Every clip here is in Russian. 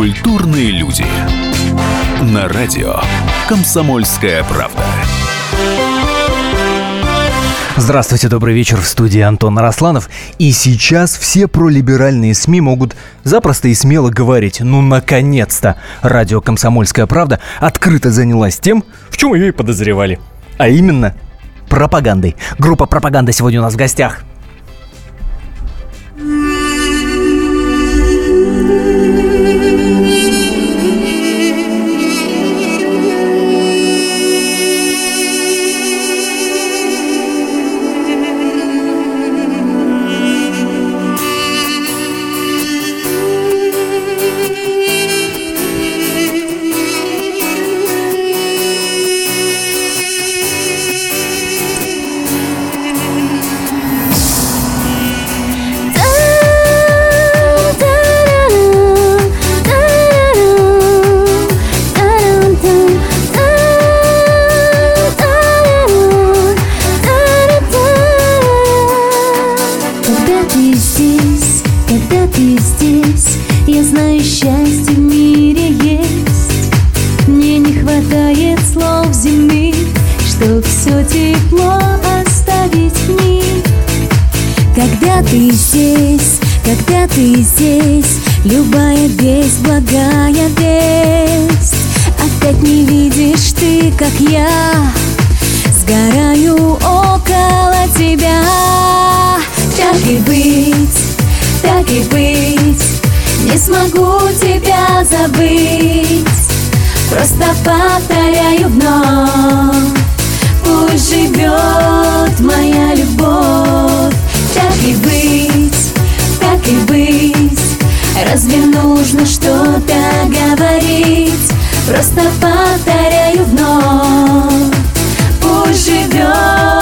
Культурные люди. На радио «Комсомольская правда». Здравствуйте, добрый вечер. В студии Антон Росланов. И сейчас все пролиберальные СМИ могут запросто и смело говорить «Ну, наконец-то!» Радио «Комсомольская правда» открыто занялась тем, в чем ее и подозревали. А именно, пропагандой. Группа «Пропаганда» сегодня у нас в гостях. Знаю, счастье в мире есть. Мне не хватает слов зимы Чтоб все тепло оставить в них. Когда ты здесь, когда ты здесь Любая весть, благая весть. Опять не видишь ты, как я Сгораю около тебя. Так и быть, так и быть не смогу тебя забыть. Просто повторяю вновь. Пусть живет моя любовь. Так и быть, так и быть. Разве нужно что-то говорить? Просто повторяю вновь. Пусть живет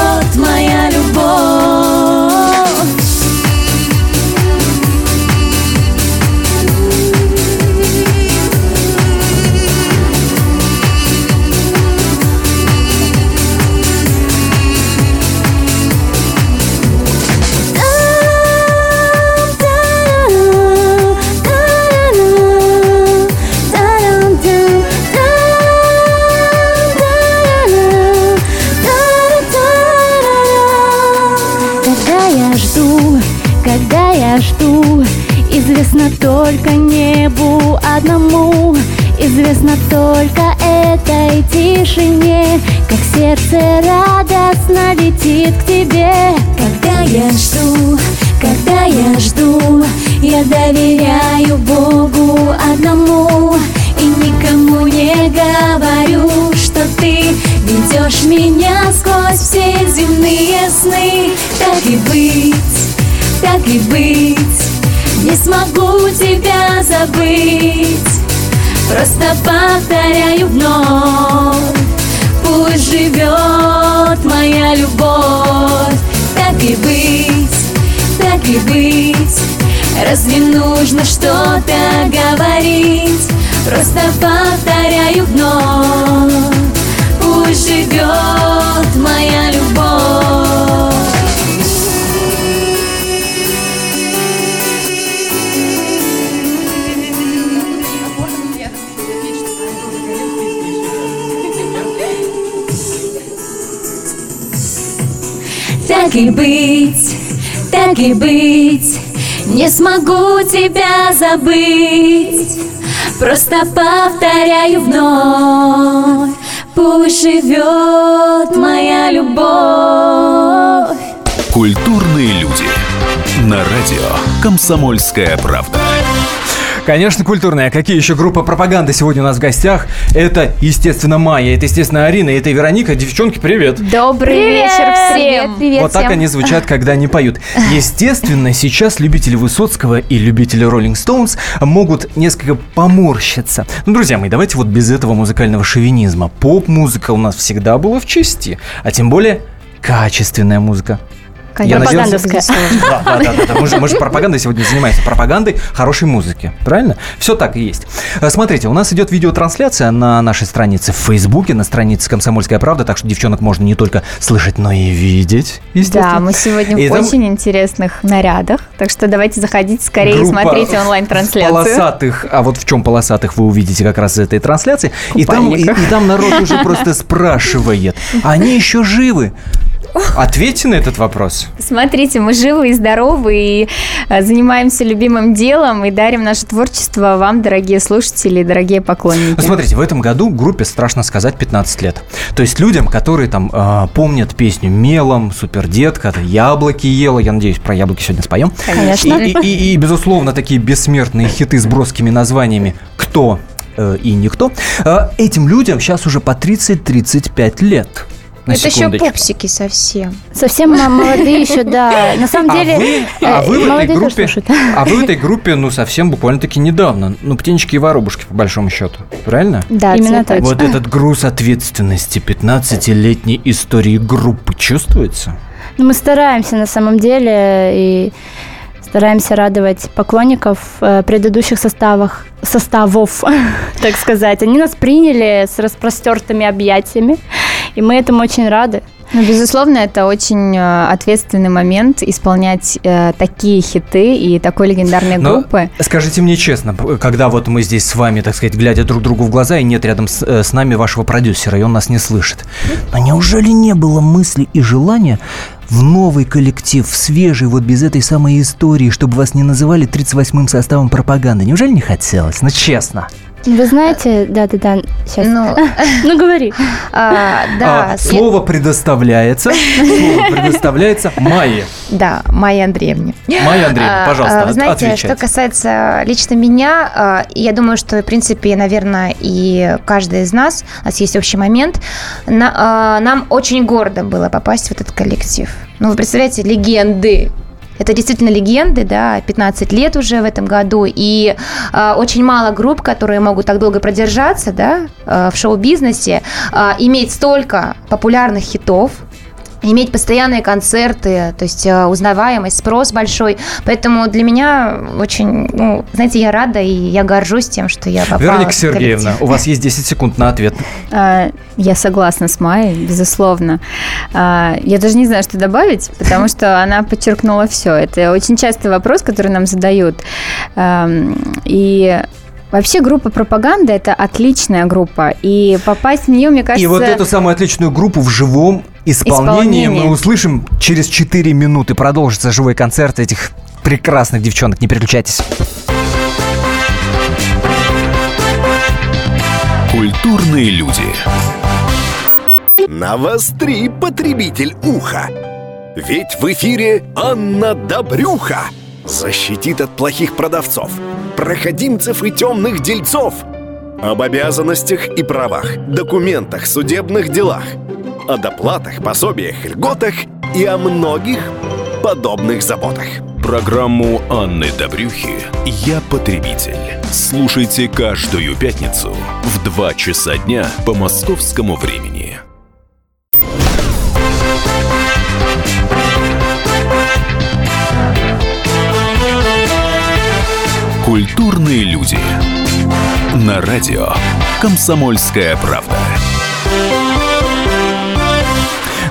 когда я жду Известно только небу одному. Известно только этой тишине Как сердце радостно летит к тебе. Когда я жду, когда я жду Я доверяю Богу одному. И никому не говорю, что ты Ведешь меня сквозь все земные сны. Так и быть. Как и быть. Не смогу тебя забыть. Просто повторяю вновь. Пусть живет моя любовь. Так и быть, так и быть. Разве нужно что-то говорить? Просто повторяю вновь. Пусть живет моя любовь. Так и быть, так и быть, не смогу тебя забыть. Просто повторяю вновь, пусть живет моя любовь. Культурные люди. На радио «Комсомольская правда». Конечно, культурная. А какие еще группа пропаганды сегодня у нас в гостях? Это, естественно, Майя, это, естественно, Арина, это и Вероника. Девчонки, привет. Добрый привет вечер всем. Привет, привет Вот всем. так они звучат, когда они поют. Естественно, сейчас любители Высоцкого и любители Роллинг Стоунс могут несколько поморщиться. Ну, друзья мои, давайте вот без этого музыкального шовинизма. Поп-музыка у нас всегда была в чести, а тем более качественная музыка. Надеялся- Пропагандовская. Да, да, да, да. Мы, же, мы же пропагандой сегодня занимаемся. Пропагандой хорошей музыки. Правильно? Все так и есть. Э, Смотрите, у нас идет видеотрансляция на нашей странице в Фейсбуке, на странице «Комсомольская правда», так что девчонок можно не только слышать, но и видеть. Да, мы сегодня И в там очень интересных нарядах, так что давайте заходите скорее и смотрите онлайн-трансляцию. Полосатых, а вот в чем полосатых вы увидите как раз из этой трансляции. И там, и, и там народ уже просто спрашивает, «А они еще живы? Ответьте на этот вопрос. Смотрите, мы живы и здоровы, и э, занимаемся любимым делом, и дарим наше творчество вам, дорогие слушатели дорогие поклонники. Ну, смотрите, в этом году группе, страшно сказать, 15 лет. То есть людям, которые там э, помнят песню «Мелом», «Супердетка», «Яблоки ела», я надеюсь, про яблоки сегодня споем. Конечно. И, и- и- и, безусловно, такие бессмертные хиты с броскими названиями «Кто?» э, и «Никто». Э, этим людям сейчас уже по 30-35 лет. На Это еще пупсики совсем. Совсем молодые еще, да. На самом А деле, вы, а э, вы в этой группе, а вы в этой группе, ну, совсем буквально-таки недавно. Ну, птенчики и воробушки, по большому счету. Правильно? Да, Именно так. Вот этот груз ответственности 15-летней истории группы чувствуется? Ну, мы стараемся на самом деле и стараемся радовать поклонников э, предыдущих составах, составов, так сказать. Они нас приняли с распростертыми объятиями, и мы этому очень рады. Ну, безусловно, это очень э, ответственный момент исполнять э, такие хиты и такой легендарной Но группы. скажите мне честно, когда вот мы здесь с вами, так сказать, глядя друг другу в глаза, и нет рядом с, э, с нами вашего продюсера, и он нас не слышит, но неужели не было мысли и желания в новый коллектив, в свежий, вот без этой самой истории, чтобы вас не называли 38-м составом пропаганды? Неужели не хотелось? Ну, честно. Вы знаете, да-да-да, сейчас. Ну, Ну, говори. а, да, А, слово предоставляется, слово предоставляется Майе. да, Майя Андреевне. Майя Андреевна, пожалуйста, а, Вы знаете, отвечайте. что касается лично меня, а, я думаю, что, в принципе, наверное, и каждый из нас, у нас есть общий момент, а, нам очень гордо было попасть в этот коллектив. Ну, вы представляете, легенды, это действительно легенды, да, 15 лет уже в этом году, и а, очень мало групп, которые могут так долго продержаться, да, а, в шоу-бизнесе, а, иметь столько популярных хитов, иметь постоянные концерты, то есть э, узнаваемость, спрос большой. Поэтому для меня очень, ну, знаете, я рада и я горжусь тем, что я попала Вероника. Сергеевна, у вас есть 10 секунд на ответ. А, Я согласна с Майей, безусловно. А, Я даже не знаю, что добавить, потому что она подчеркнула все. Это очень частый вопрос, который нам задают. И Вообще группа пропаганда это отличная группа, и попасть в нее, мне кажется, И вот эту самую отличную группу в живом исполнении Исполнении. мы услышим через 4 минуты. Продолжится живой концерт этих прекрасных девчонок. Не переключайтесь. Культурные люди. Навостри, потребитель уха. Ведь в эфире Анна Добрюха защитит от плохих продавцов, проходимцев и темных дельцов. Об обязанностях и правах, документах, судебных делах, о доплатах, пособиях, льготах и о многих подобных заботах. Программу Анны Добрюхи «Я потребитель». Слушайте каждую пятницу в 2 часа дня по московскому времени. Культурные люди. На радио «Комсомольская правда».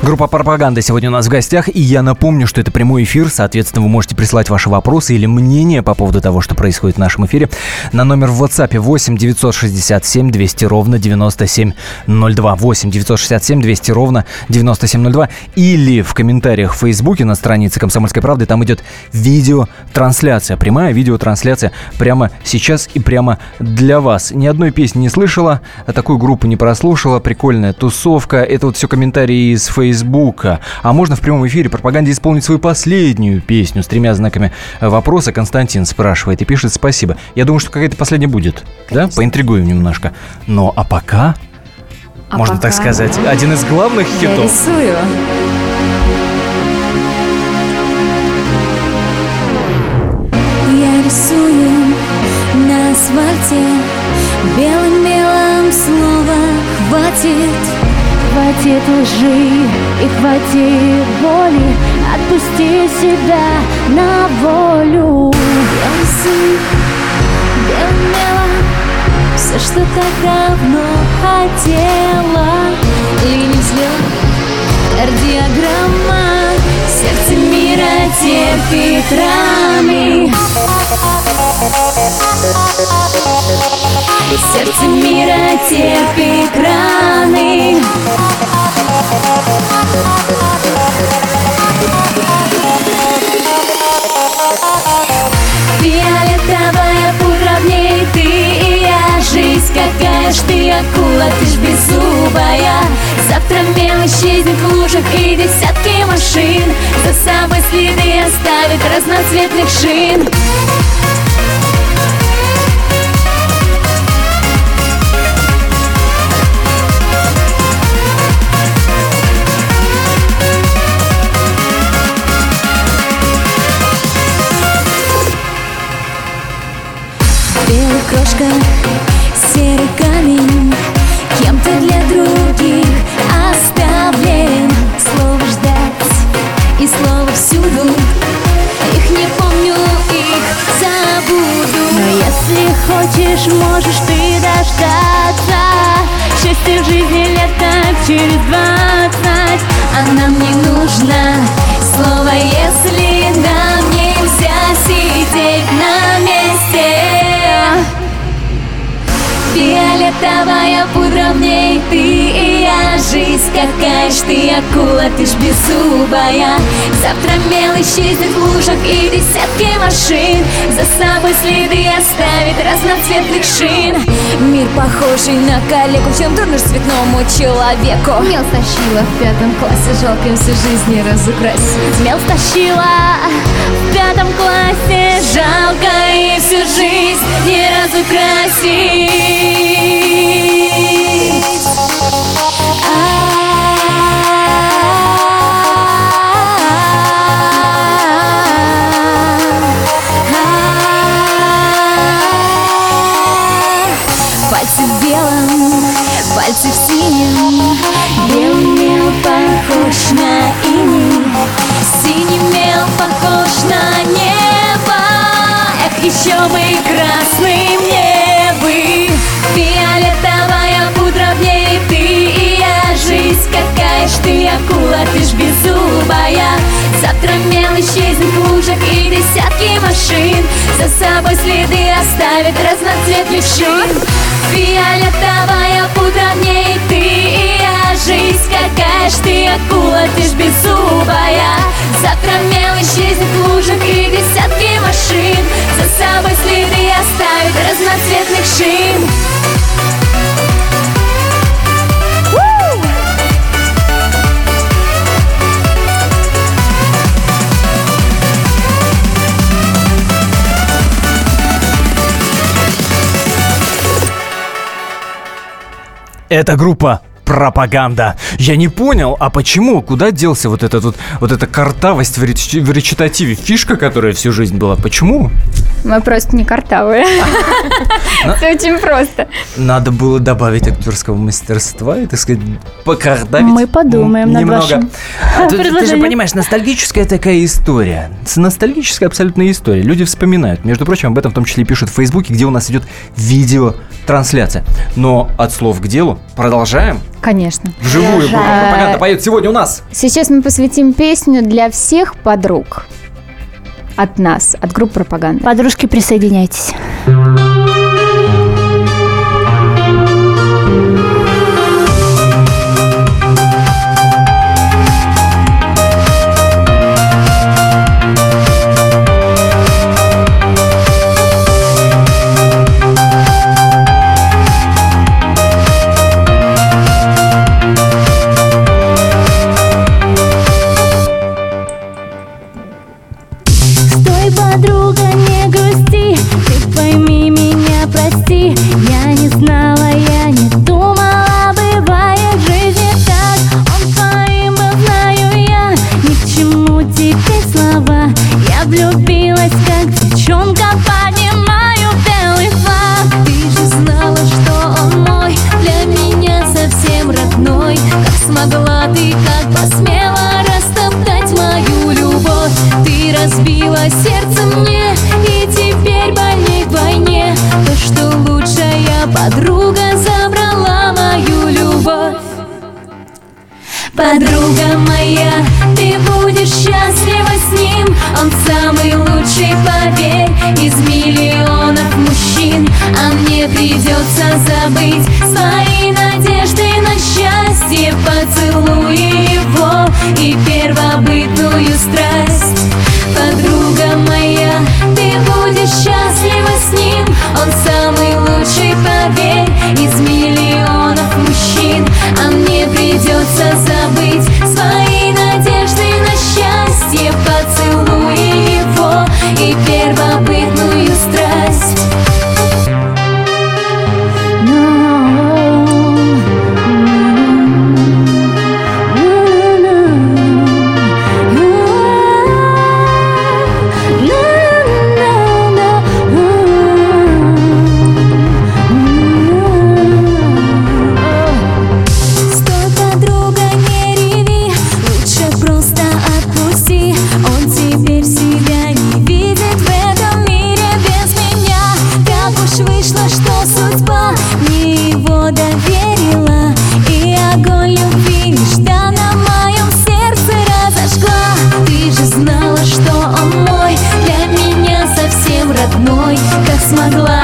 Группа «Пропаганда» сегодня у нас в гостях, и я напомню, что это прямой эфир, соответственно, вы можете прислать ваши вопросы или мнение по поводу того, что происходит в нашем эфире, на номер в WhatsApp 8 967 200 ровно 9702, 8 967 200 ровно 9702, или в комментариях в Фейсбуке на странице «Комсомольской правды», там идет видеотрансляция, прямая видеотрансляция прямо сейчас и прямо для вас. Ни одной песни не слышала, а такую группу не прослушала, прикольная тусовка, это вот все комментарии из Фейсбука. А можно в прямом эфире пропаганде исполнить свою последнюю песню с тремя знаками вопроса. Константин спрашивает и пишет спасибо. Я думаю, что какая-то последняя будет, да? Поинтригуем немножко. Но а пока, А можно пока так сказать, один из главных я хитов. рисую. Я рисую на асфальте Белым мелом снова хватит Хватит лжи и хватит боли От Отпусти себя на волю. Белым мелом Все, что так давно хотела. Линий взлет, кардиограмма Сердце мира терпит раны. Сердце мира терпит раны. Фиолетовая пудра какая ж ты акула, ты ж беззубая. Завтра мел исчезнет в лужах и десятки машин. За собой следы оставит разноцветных шин. Белая крошка, серый камень Кем-то для других оставлен. Слово ждать и слово всюду. Их не помню, их забуду. Но если хочешь, можешь ты дождаться. Счастье в жизни лето через двадцать. А нам не нужно Пудра в ней ты и я. Жизнь какая ж ты акула, ты ж беззубая. Завтра мел исчезнет в лужах и десятки машин. За собой следы оставит разноцветных шин. Мир похожий на коллегу, в чем ж цветному человеку. Мел стащила в пятом классе, жалко им всю жизнь не разукрасить Мел стащила в пятом классе Жалко и всю жизнь не разукрасить пальцы в синем Белый мел похож на иней Синий мел похож на небо Эх, еще бы красным небы Фиолетовая пудра в ней ты и я Жизнь какая ж ты акула, ты ж беззубая. Завтра мел исчезнет в лужах машин За собой следы оставит разноцветных шин Фиолетовая пудра в ней ты и я. Жизнь какая ж ты акула, ты ж беззубая. Завтра мел исчезнет в лужах и десятки машин. За собой следы оставит разноцветных шин Это группа пропаганда. Я не понял, а почему? Куда делся вот этот вот, вот эта картавость в, реч- в речитативе? Фишка, которая всю жизнь была. Почему? Мы просто не картавые. Все очень просто. Надо было добавить актерского мастерства и, так сказать, покардавить. Мы подумаем над вашим А ты же понимаешь, ностальгическая такая история. Ностальгическая абсолютная история. Люди вспоминают. Между прочим, об этом в том числе пишут в Фейсбуке, где у нас идет видеотрансляция. Но от слов к делу продолжаем. Конечно. Вживую группа пропаганда поет сегодня у нас. Сейчас мы посвятим песню для всех подруг. От нас, от группы пропаганда. Подружки, присоединяйтесь. Подруга моя, ты будешь счастлива с ним. Он самый лучший, поверь, из миллионов мужчин. А мне придется забыть свои надежды на счастье. Поцелуй его и первобытную страсть. Подруга моя, ты будешь лучший, поверь, из миллионов мужчин А мне придется забыть свои смогла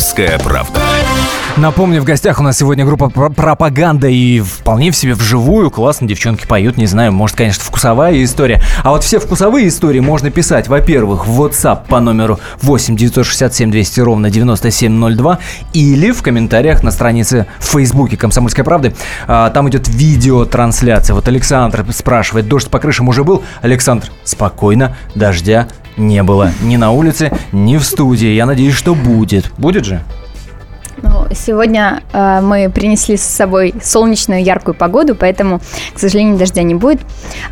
«Комсомольская правда». Напомню, в гостях у нас сегодня группа про- «Пропаганда» и вполне в себе вживую. Классно девчонки поют, не знаю, может, конечно, вкусовая история. А вот все вкусовые истории можно писать, во-первых, в WhatsApp по номеру 8 967 200 ровно 9702 или в комментариях на странице в Фейсбуке «Комсомольской правды». А, там идет видеотрансляция. Вот Александр спрашивает, дождь по крышам уже был? Александр, спокойно, дождя не было ни на улице, ни в студии. Я надеюсь, что будет. Будет же? Ну, сегодня э, мы принесли с собой солнечную яркую погоду, поэтому, к сожалению, дождя не будет.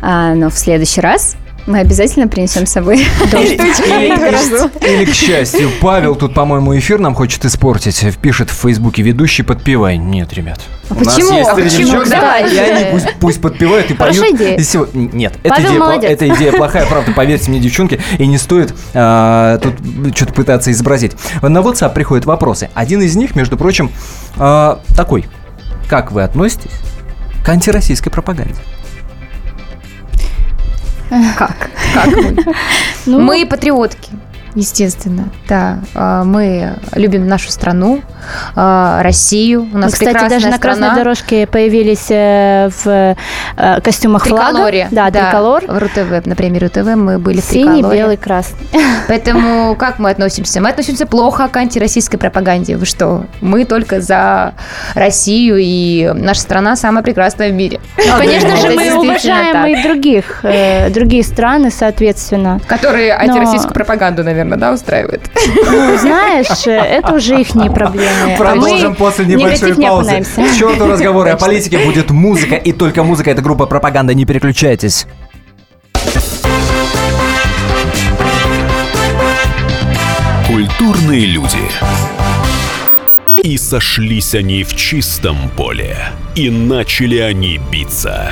А, но в следующий раз мы обязательно принесем с собой. Или, к счастью, Павел тут, по-моему, эфир нам хочет испортить. Пишет в Фейсбуке ведущий «Подпевай». Нет, ребят. А почему? есть А почему? и они пусть, пусть подпевают и Хорошая поют. идея. И сего- Нет, эта идея, эта идея плохая, правда, поверьте мне, девчонки, и не стоит а, тут что-то пытаться изобразить. На WhatsApp приходят вопросы. Один из них, между прочим, а, такой. Как вы относитесь к антироссийской пропаганде? Как? Ну, Мы патриотки, естественно, да. А, Мы любим нашу страну, а, Россию. У нас Кстати, прекрасная даже на красной страна. дорожке появились э, в э, костюмах Триколоре. флага. Да, триколор. В РУТВ, на премьере РУТВ мы были в Синий, триколоре. белый, красный. Поэтому как мы относимся? Мы относимся плохо к антироссийской пропаганде. Вы что? Мы только за Россию, и наша страна самая прекрасная в мире. Конечно же, мы уважаем и других, э, другие страны, соответственно. Которые антироссийскую пропаганду, наверное, да, устраивают. Ну, знаешь, это уже их проблемы. А Продолжим мы после небольшой не паузы. окунаемся. К черту разговоры о политике, будет музыка, и только музыка. Это группа «Пропаганда», не переключайтесь. Культурные люди. И сошлись они в чистом поле. И начали они биться.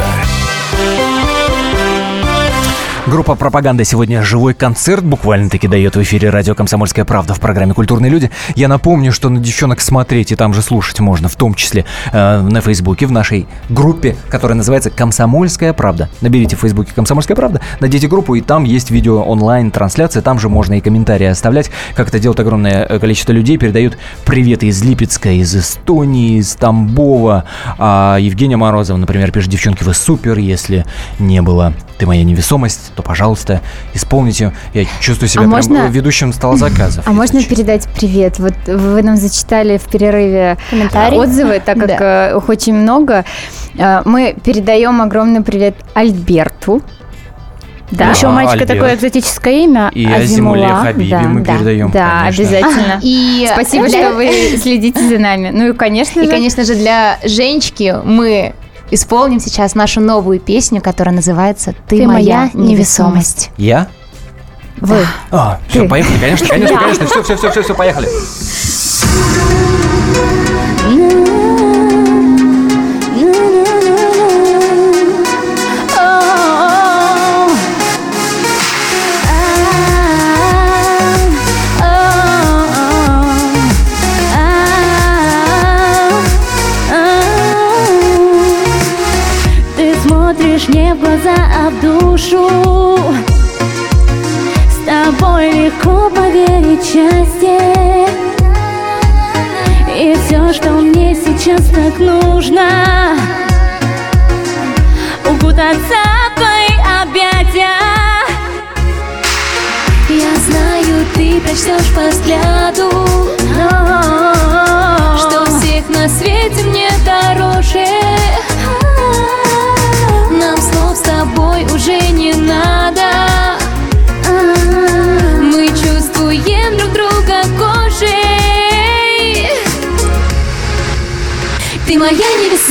Группа «Пропаганда» сегодня живой концерт буквально-таки дает в эфире радио «Комсомольская правда» в программе «Культурные люди». Я напомню, что на девчонок смотреть и там же слушать можно, в том числе э, на Фейсбуке, в нашей группе, которая называется «Комсомольская правда». Наберите в Фейсбуке «Комсомольская правда», найдите группу, и там есть видео онлайн-трансляция, там же можно и комментарии оставлять. Как это делает огромное э, количество людей, передают приветы из Липецка, из Эстонии, из Тамбова. А Евгения Морозова, например, пишет, девчонки, вы супер, если не было «Ты моя невесомость», то, пожалуйста, исполните. Я чувствую себя А прям можно- ведущим стола заказов. А можно передать привет? Вот вы нам зачитали в перерыве Комментарий? отзывы, так как Да. э, их очень много. Э, Мы передаем огромный привет Альберту. Да, Да. Еще у мальчика Альберт. такое экзотическое имя. И Азимуле Азимула. Хабиби да, мы да, передаем, Да, конечно. обязательно. И Спасибо, для- что вы следите за нами. Ну и, конечно И, же, конечно же, для Женечки мы исполним сейчас нашу новую песню, которая называется «Ты, Ты моя невесомость». Я? вы. А, все, поехали, конечно, конечно, конечно, все, все, все, все, все, поехали.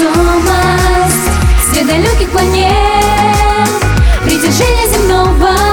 Невесомость Свет далеких планет. Притяжение земного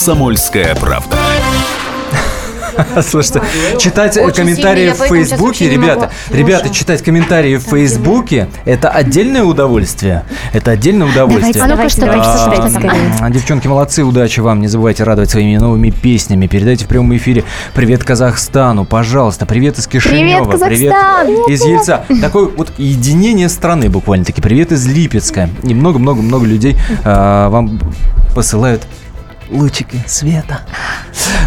«Комсомольская правда». Слушайте, читать Очень комментарии сильно, в Фейсбуке, ребята, ребята, читать комментарии в Фейсбуке – это отдельное удовольствие. Это отдельное удовольствие. А ну-ка, что Девчонки, молодцы, удачи вам. Не забывайте радовать своими новыми песнями. Передайте в прямом эфире привет Казахстану, пожалуйста. Привет из Кишинева. Казахстан! из Ельца. Такое вот единение страны буквально-таки. Привет из Липецка. И много-много-много людей а, вам посылают лучики света.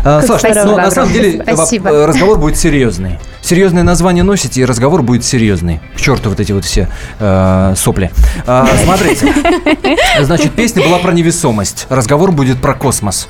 А, Саш, Спасибо ну, на самом деле Спасибо. э, разговор будет серьезный. Серьезное название носите, и разговор будет серьезный. К черту вот эти вот все э, сопли. А, смотрите. Значит, песня была про невесомость. Разговор будет про космос.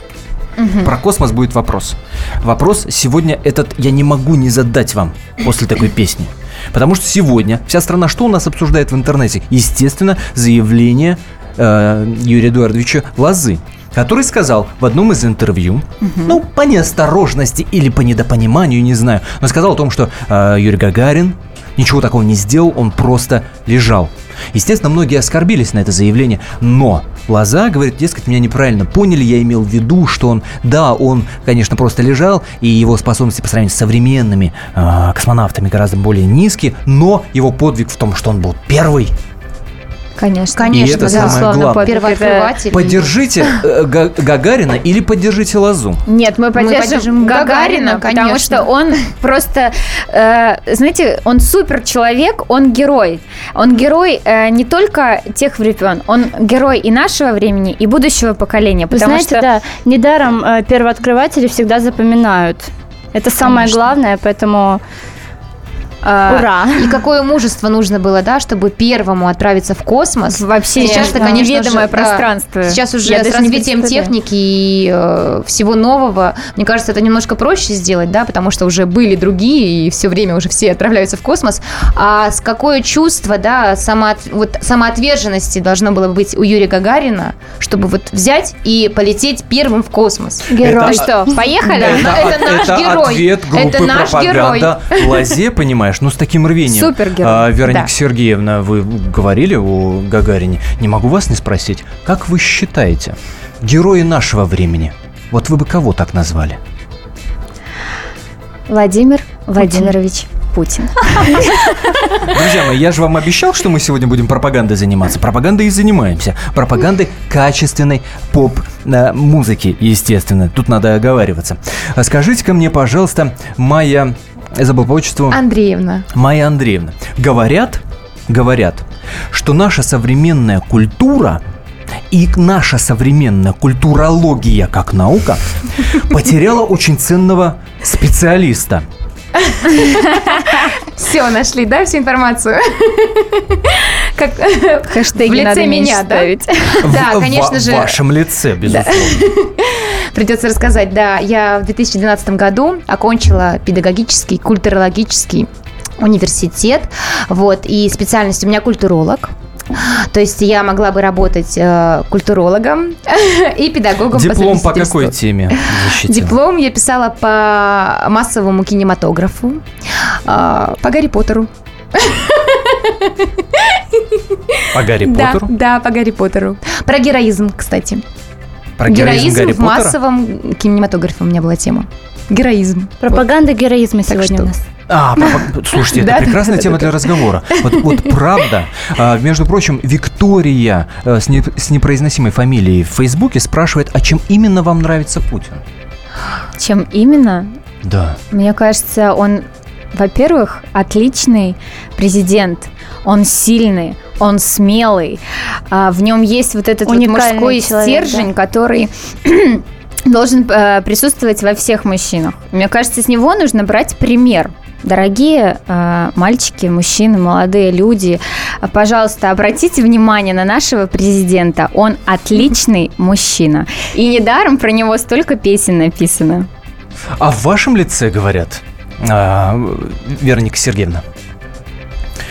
Про космос будет вопрос. Вопрос сегодня этот я не могу не задать вам после такой песни. Потому что сегодня вся страна что у нас обсуждает в интернете? Естественно, заявление э, Юрия Эдуардовича Лозы, который сказал в одном из интервью, ну, по неосторожности или по недопониманию, не знаю, но сказал о том, что э, Юрий Гагарин ничего такого не сделал, он просто лежал. Естественно, многие оскорбились на это заявление, но Лоза говорит, дескать, меня неправильно поняли, я имел в виду, что он, да, он, конечно, просто лежал, и его способности по сравнению с современными э, космонавтами гораздо более низкие, но его подвиг в том, что он был первый. Конечно. Конечно, И это да. самое Безусловно, главное. Первооткрыватель. Поддержите э, Га- Гагарина или поддержите Лозу. Нет, мы поддержим, поддержим Гагарина, Гагарина, потому что он просто, э, знаете, он супер человек, он герой. Он герой э, не только тех времен, он герой и нашего времени, и будущего поколения. Вы Потому знаете, что да, недаром э, первооткрыватели всегда запоминают. Это самое Конечно. главное, поэтому ура! И какое мужество нужно было, да, чтобы первому отправиться в космос. вообще Сейчас-то, да, конечно неведомое же, да. пространство. Сейчас уже Я с развитием техники и э, всего нового, мне кажется, это немножко проще сделать, да, потому что уже были другие, и все время уже все отправляются в космос. А с какое чувство, да, самоот- вот самоотверженности должно было быть у Юрия Гагарина, чтобы вот взять и полететь первым в космос? Это- Ну что, поехали? Это наш это герой. ответ группы Это наш пропаганда Лазе, понимаешь, ну с таким рвением. Супергерой, А, Вероника да. Сергеевна, вы говорили о Гагарине. Не могу вас не спросить, как вы считаете, герои нашего времени, вот вы бы кого так назвали? Владимир Владимирович Путин. Друзья мои, я же вам обещал, что мы сегодня будем пропагандой заниматься. Пропагандой и занимаемся. Пропагандой качественной поп-музыки, естественно. Тут надо оговариваться. А Скажите-ка мне, пожалуйста, Майя... Я забыл по отчеству. Андреевна. Майя Андреевна, говорят, говорят, что наша современная культура и наша современная культурология как наука потеряла очень ценного специалиста. Все, нашли, да, всю информацию? Как Хэштеги в лице надо меня, да? Да, В- конечно в же. вашем лице, безусловно. Придется рассказать, да. Я в 2012 году окончила педагогический, культурологический университет. Вот, и специальность у меня культуролог. То есть я могла бы работать э, культурологом и педагогом Диплом по совместительству. какой теме защитила? Диплом я писала по массовому кинематографу, э, по Гарри Поттеру. По Гарри Да, Поттеру? да, по Гарри Поттеру. Про героизм, кстати. Про героизм Гарри в Поттера? массовом кинематографе у меня была тема. Героизм. Пропаганда героизма сегодня что? у нас. А, слушайте, это Да, да, прекрасная да, тема да, для разговора. Вот, вот правда. А, между прочим, Виктория э, с, не- с непроизносимой фамилией в Фейсбуке спрашивает, а чем именно вам нравится Путин? Чем именно? Да. Мне кажется, он, во-первых, отличный президент. Он сильный, он смелый. А, в нем есть вот этот вот мужской человек, стержень, который должен э, присутствовать во всех мужчинах. Мне кажется, с него нужно брать пример. Дорогие э, мальчики, мужчины, молодые люди, э, пожалуйста, обратите внимание на нашего президента. Он отличный мужчина. И недаром про него столько песен написано. А в вашем лице, говорят, а, Вероника Сергеевна,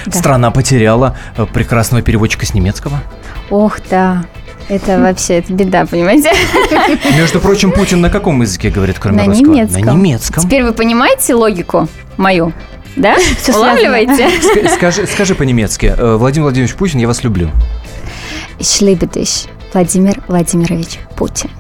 Да. страна потеряла э, прекрасного переводчика с немецкого. Ох, да. Это вообще, это беда, понимаете? Между прочим, Путин на каком языке говорит, кроме На русского? немецком. На немецком. Теперь вы понимаете логику мою? Да? Всё Улавливаете? Ска- Скажи, скажи по-немецки. э, Владимир Владимирович Путин, я вас люблю. Ich liebe dich, Владимир Владимирович Путин.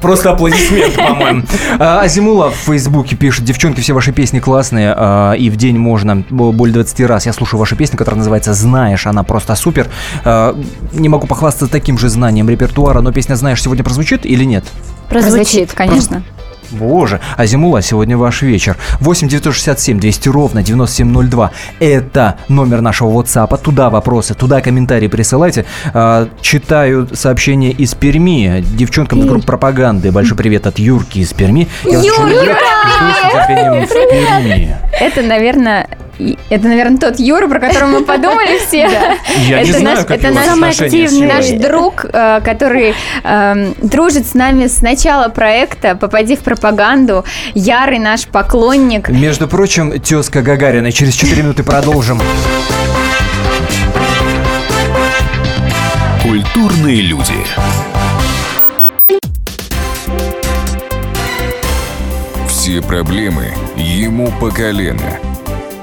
Просто аплодисмент, по-моему. А, Азимула в Фейсбуке пишет, девчонки, все ваши песни классные, а, и в день можно более 20 раз. Я слушаю вашу песню, которая называется «Знаешь», она просто супер. А, Не могу похвастаться таким же знанием репертуара, но песня «Знаешь» сегодня прозвучит или нет? Прозвучит, конечно. Боже, Азимула, сегодня ваш вечер. 8 967 200 ровно 9702. Это номер нашего WhatsApp. Туда вопросы, туда комментарии присылайте. А, читаю сообщение из Перми. Девчонкам из группы пропаганды. Большой привет от Юрки из Перми. Я в Перми. Это, наверное, это, наверное, тот Юра, про которого мы подумали все. Я не Это знаю, наш- как это. Наш друг, э, который эм, дружит с нами с начала проекта «Попади в пропаганду», ярый наш поклонник. Между прочим, тезка Гагарина. Через 4 минуты продолжим. Культурные люди. Все проблемы ему по колено.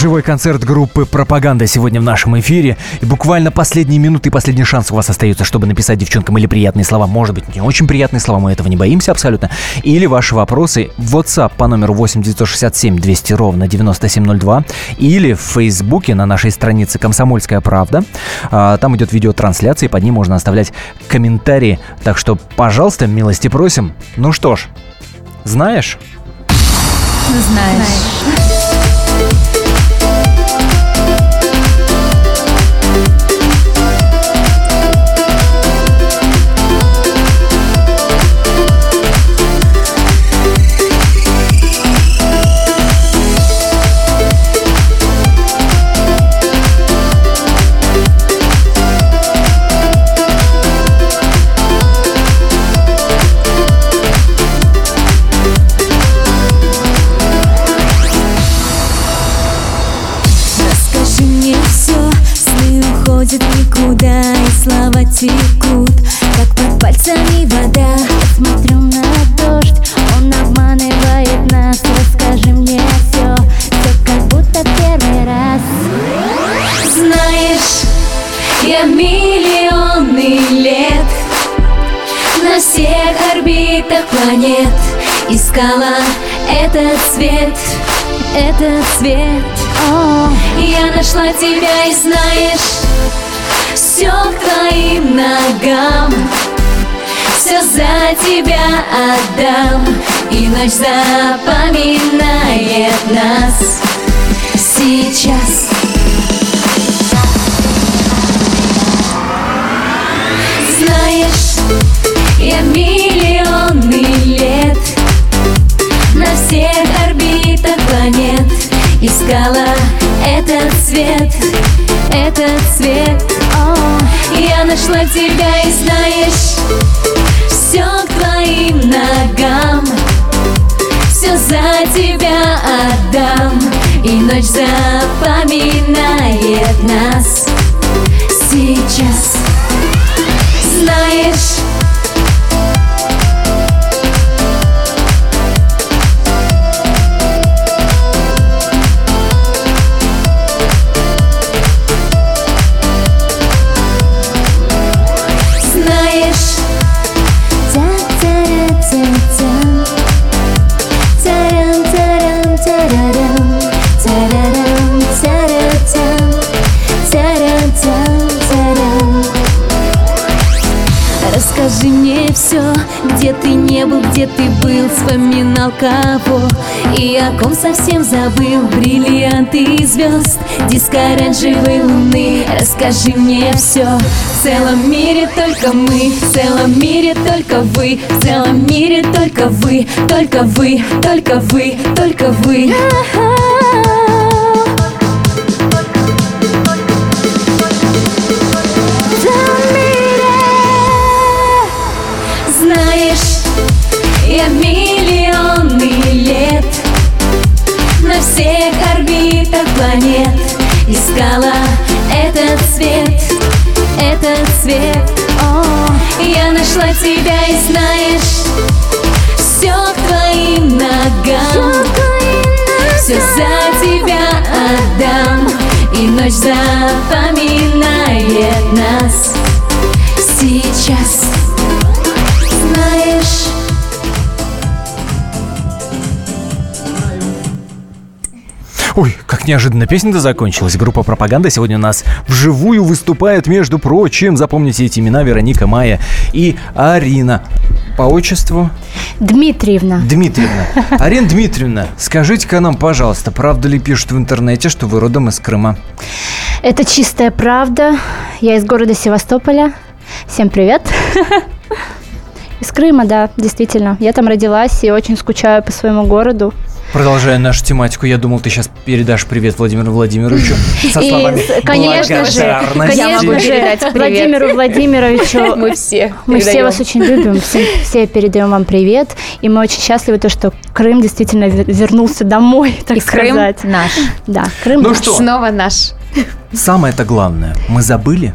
Живой концерт группы «Пропаганда» сегодня в нашем эфире. И буквально последние минуты и последний шанс у вас остается, чтобы написать девчонкам или приятные слова. Может быть, не очень приятные слова, мы этого не боимся абсолютно. Или ваши вопросы в WhatsApp по номеру 8 967 200 ровно 9702. Или в Фейсбуке на нашей странице «Комсомольская правда». А, Там идет видеотрансляция, и под ней можно оставлять комментарии. Так что, пожалуйста, милости просим. Ну что ж, знаешь? Знаешь. Текут, как под пальцами вода. Я смотрю на дождь, он обманывает нас. Расскажи мне все, все как будто первый раз. Знаешь, я миллионы лет На всех орбитах планет Искала этот цвет, этот цвет О, Я нашла тебя и знаешь Все к твоим ногам. Все за тебя отдам. И ночь запоминает нас. Сейчас. Знаешь, я миллионы лет На всех орбитах планет Искала этот цвет, этот цвет Я нашла тебя и знаешь Все к твоим ногам. Все за тебя отдам. И ночь запоминает нас. Сейчас ты не был, где ты был Вспоминал кого И о ком совсем забыл. Бриллианты и звезд Диско оранжевой луны. Расскажи мне все В целом мире только мы В целом мире только вы В целом мире только вы Только вы, только вы, только вы. В планет Искала этот цвет, этот цвет О, Я нашла тебя и знаешь Все к твоим ногам Все за тебя отдам И ночь запоминает нас Ой, как неожиданно песня-то закончилась. Группа «Пропаганда» сегодня у нас вживую выступает, между прочим. Запомните эти имена Вероника, Майя и Арина. По отчеству Дмитриевна. Дмитриевна. Арина Дмитриевна, скажите-ка нам, пожалуйста, правда ли пишут в интернете, что вы родом из Крыма? Это чистая правда. Я из города Севастополя. Всем привет. Из Крыма, да, действительно. Я там родилась и очень скучаю по своему городу. Продолжая нашу тематику, я думал, ты сейчас передашь привет Владимиру Владимировичу со И, словами с- конечно же, конечно же. Владимиру Владимировичу Мы все Мы все вас очень любим, все, все передаем вам привет, и мы очень счастливы, то, что Крым действительно ве- вернулся домой, так И Крым сказать. наш. Да, Крым Ну наш. что? Снова наш. Самое-то главное, мы забыли?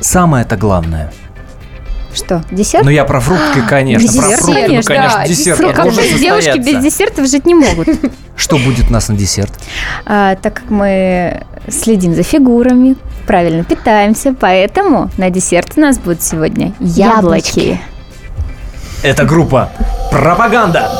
Самое-то главное. Что, десерт? Ну, я про фрукты, конечно. про фрукты, ну, конечно, десерт. Ну, как же девушки без десертов жить не могут. Что будет у нас на десерт? А, так как мы следим за фигурами, правильно питаемся, поэтому на десерт у нас будут сегодня яблоки. Яблочки. Это группа «Пропаганда».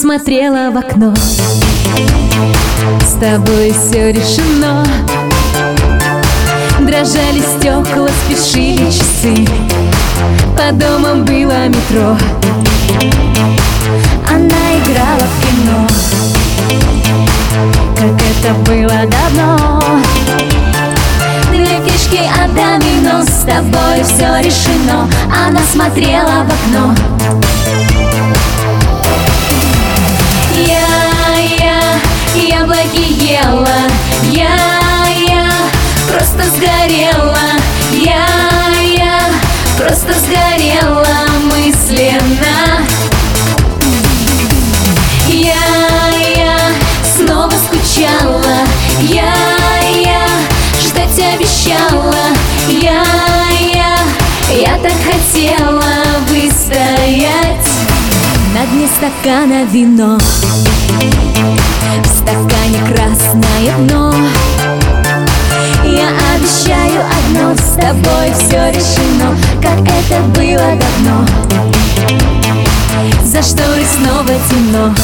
Смотрела в окно. С тобой все решено. Дрожали стекла, спешили часы. По домам было метро. Она играла в кино. Как это было давно. Две фишки от домино. С тобой все решено. Она смотрела в окно яблоки ела Я, я, просто сгорела. Я, я, просто сгорела. Мысленно Я, я снова скучала. Я, я ждать обещала. Я, я, я так хотела выстоять На дне стакана вино. В стакане красное дно. Я обещаю одно С тобой все решено Как это было давно. За шторой снова темно.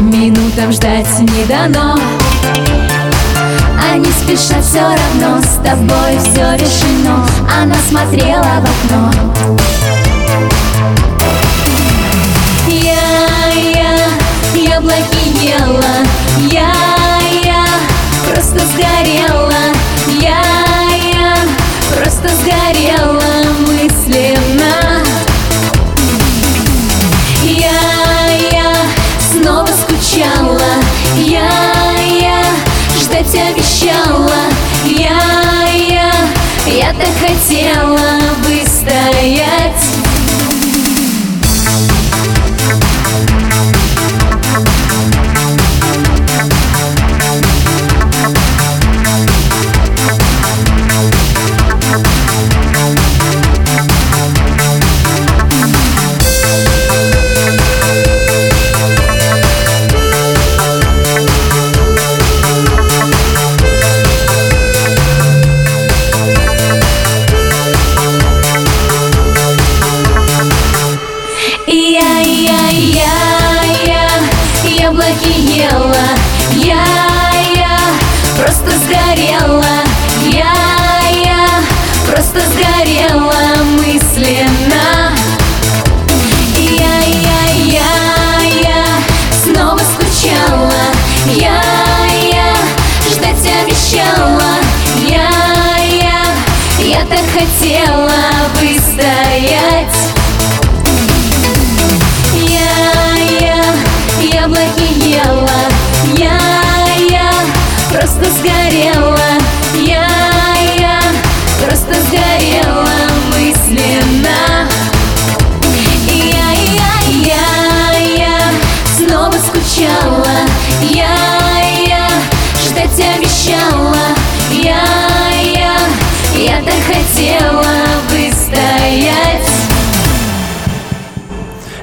Минутам ждать не дано. Они спешат все равно С тобой все решено. Она смотрела в окно яблоки ела Я, я, просто сгорела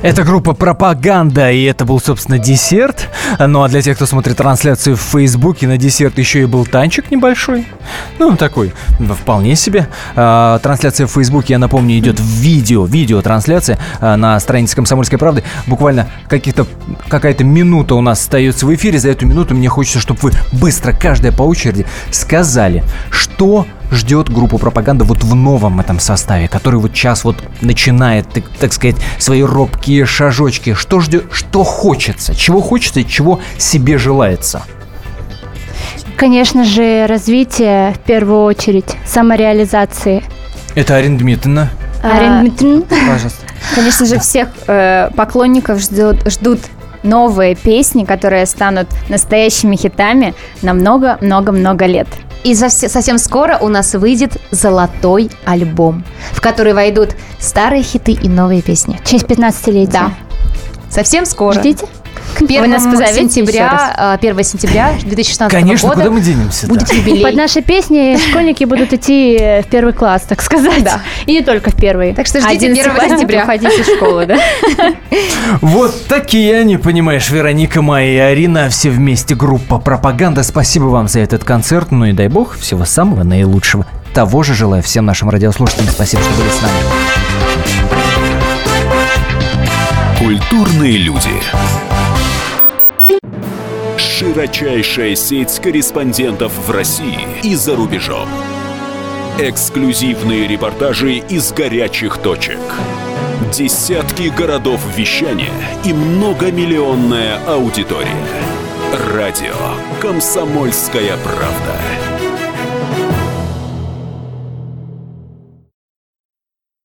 Это группа «Пропаганда», и это был, собственно, десерт. Ну, а для тех, кто смотрит трансляцию в Фейсбуке, на десерт еще и был танчик небольшой. Ну, такой, вполне себе. А, трансляция в Фейсбуке, я напомню, идет в видео, видеотрансляция а, на странице «Комсомольской правды». Буквально каких-то, какая-то минута у нас остается в эфире. За эту минуту мне хочется, чтобы вы быстро, каждая по очереди, сказали, что ждет группу пропаганда вот в новом этом составе, который вот сейчас вот начинает, так, так сказать, свои робкие шажочки. Что ждет, что хочется, чего хочется и чего себе желается. Конечно же, развитие в первую очередь, самореализации. Это Арина Дмитриевна. А, Арина Дмитриевна. Пожалуйста. Конечно же, всех э, поклонников ждут, ждут новые песни, которые станут настоящими хитами на много-много-много лет. И совсе- совсем скоро у нас выйдет золотой альбом, в который войдут старые хиты и новые песни. В честь 15-летия. Да. Совсем скоро. Ждите. К 1 Вы нас позовете еще сентября, а, 1 сентября 2016 Конечно, года куда мы денемся будет юбилей. Под нашей песней школьники будут идти в первый класс, так сказать. Да. И не только в первый. Так что ждите 1 сентября. уходить из школы, да? Вот такие они, понимаешь, Вероника, Майя и Арина, все вместе группа «Пропаганда». Спасибо вам за этот концерт, ну и дай бог всего самого наилучшего. Того же желаю всем нашим радиослушателям. Спасибо, что были с нами. Культурные люди. Широчайшая сеть корреспондентов в России и за рубежом. Эксклюзивные репортажи из горячих точек. Десятки городов вещания и многомиллионная аудитория. Радио «Комсомольская правда».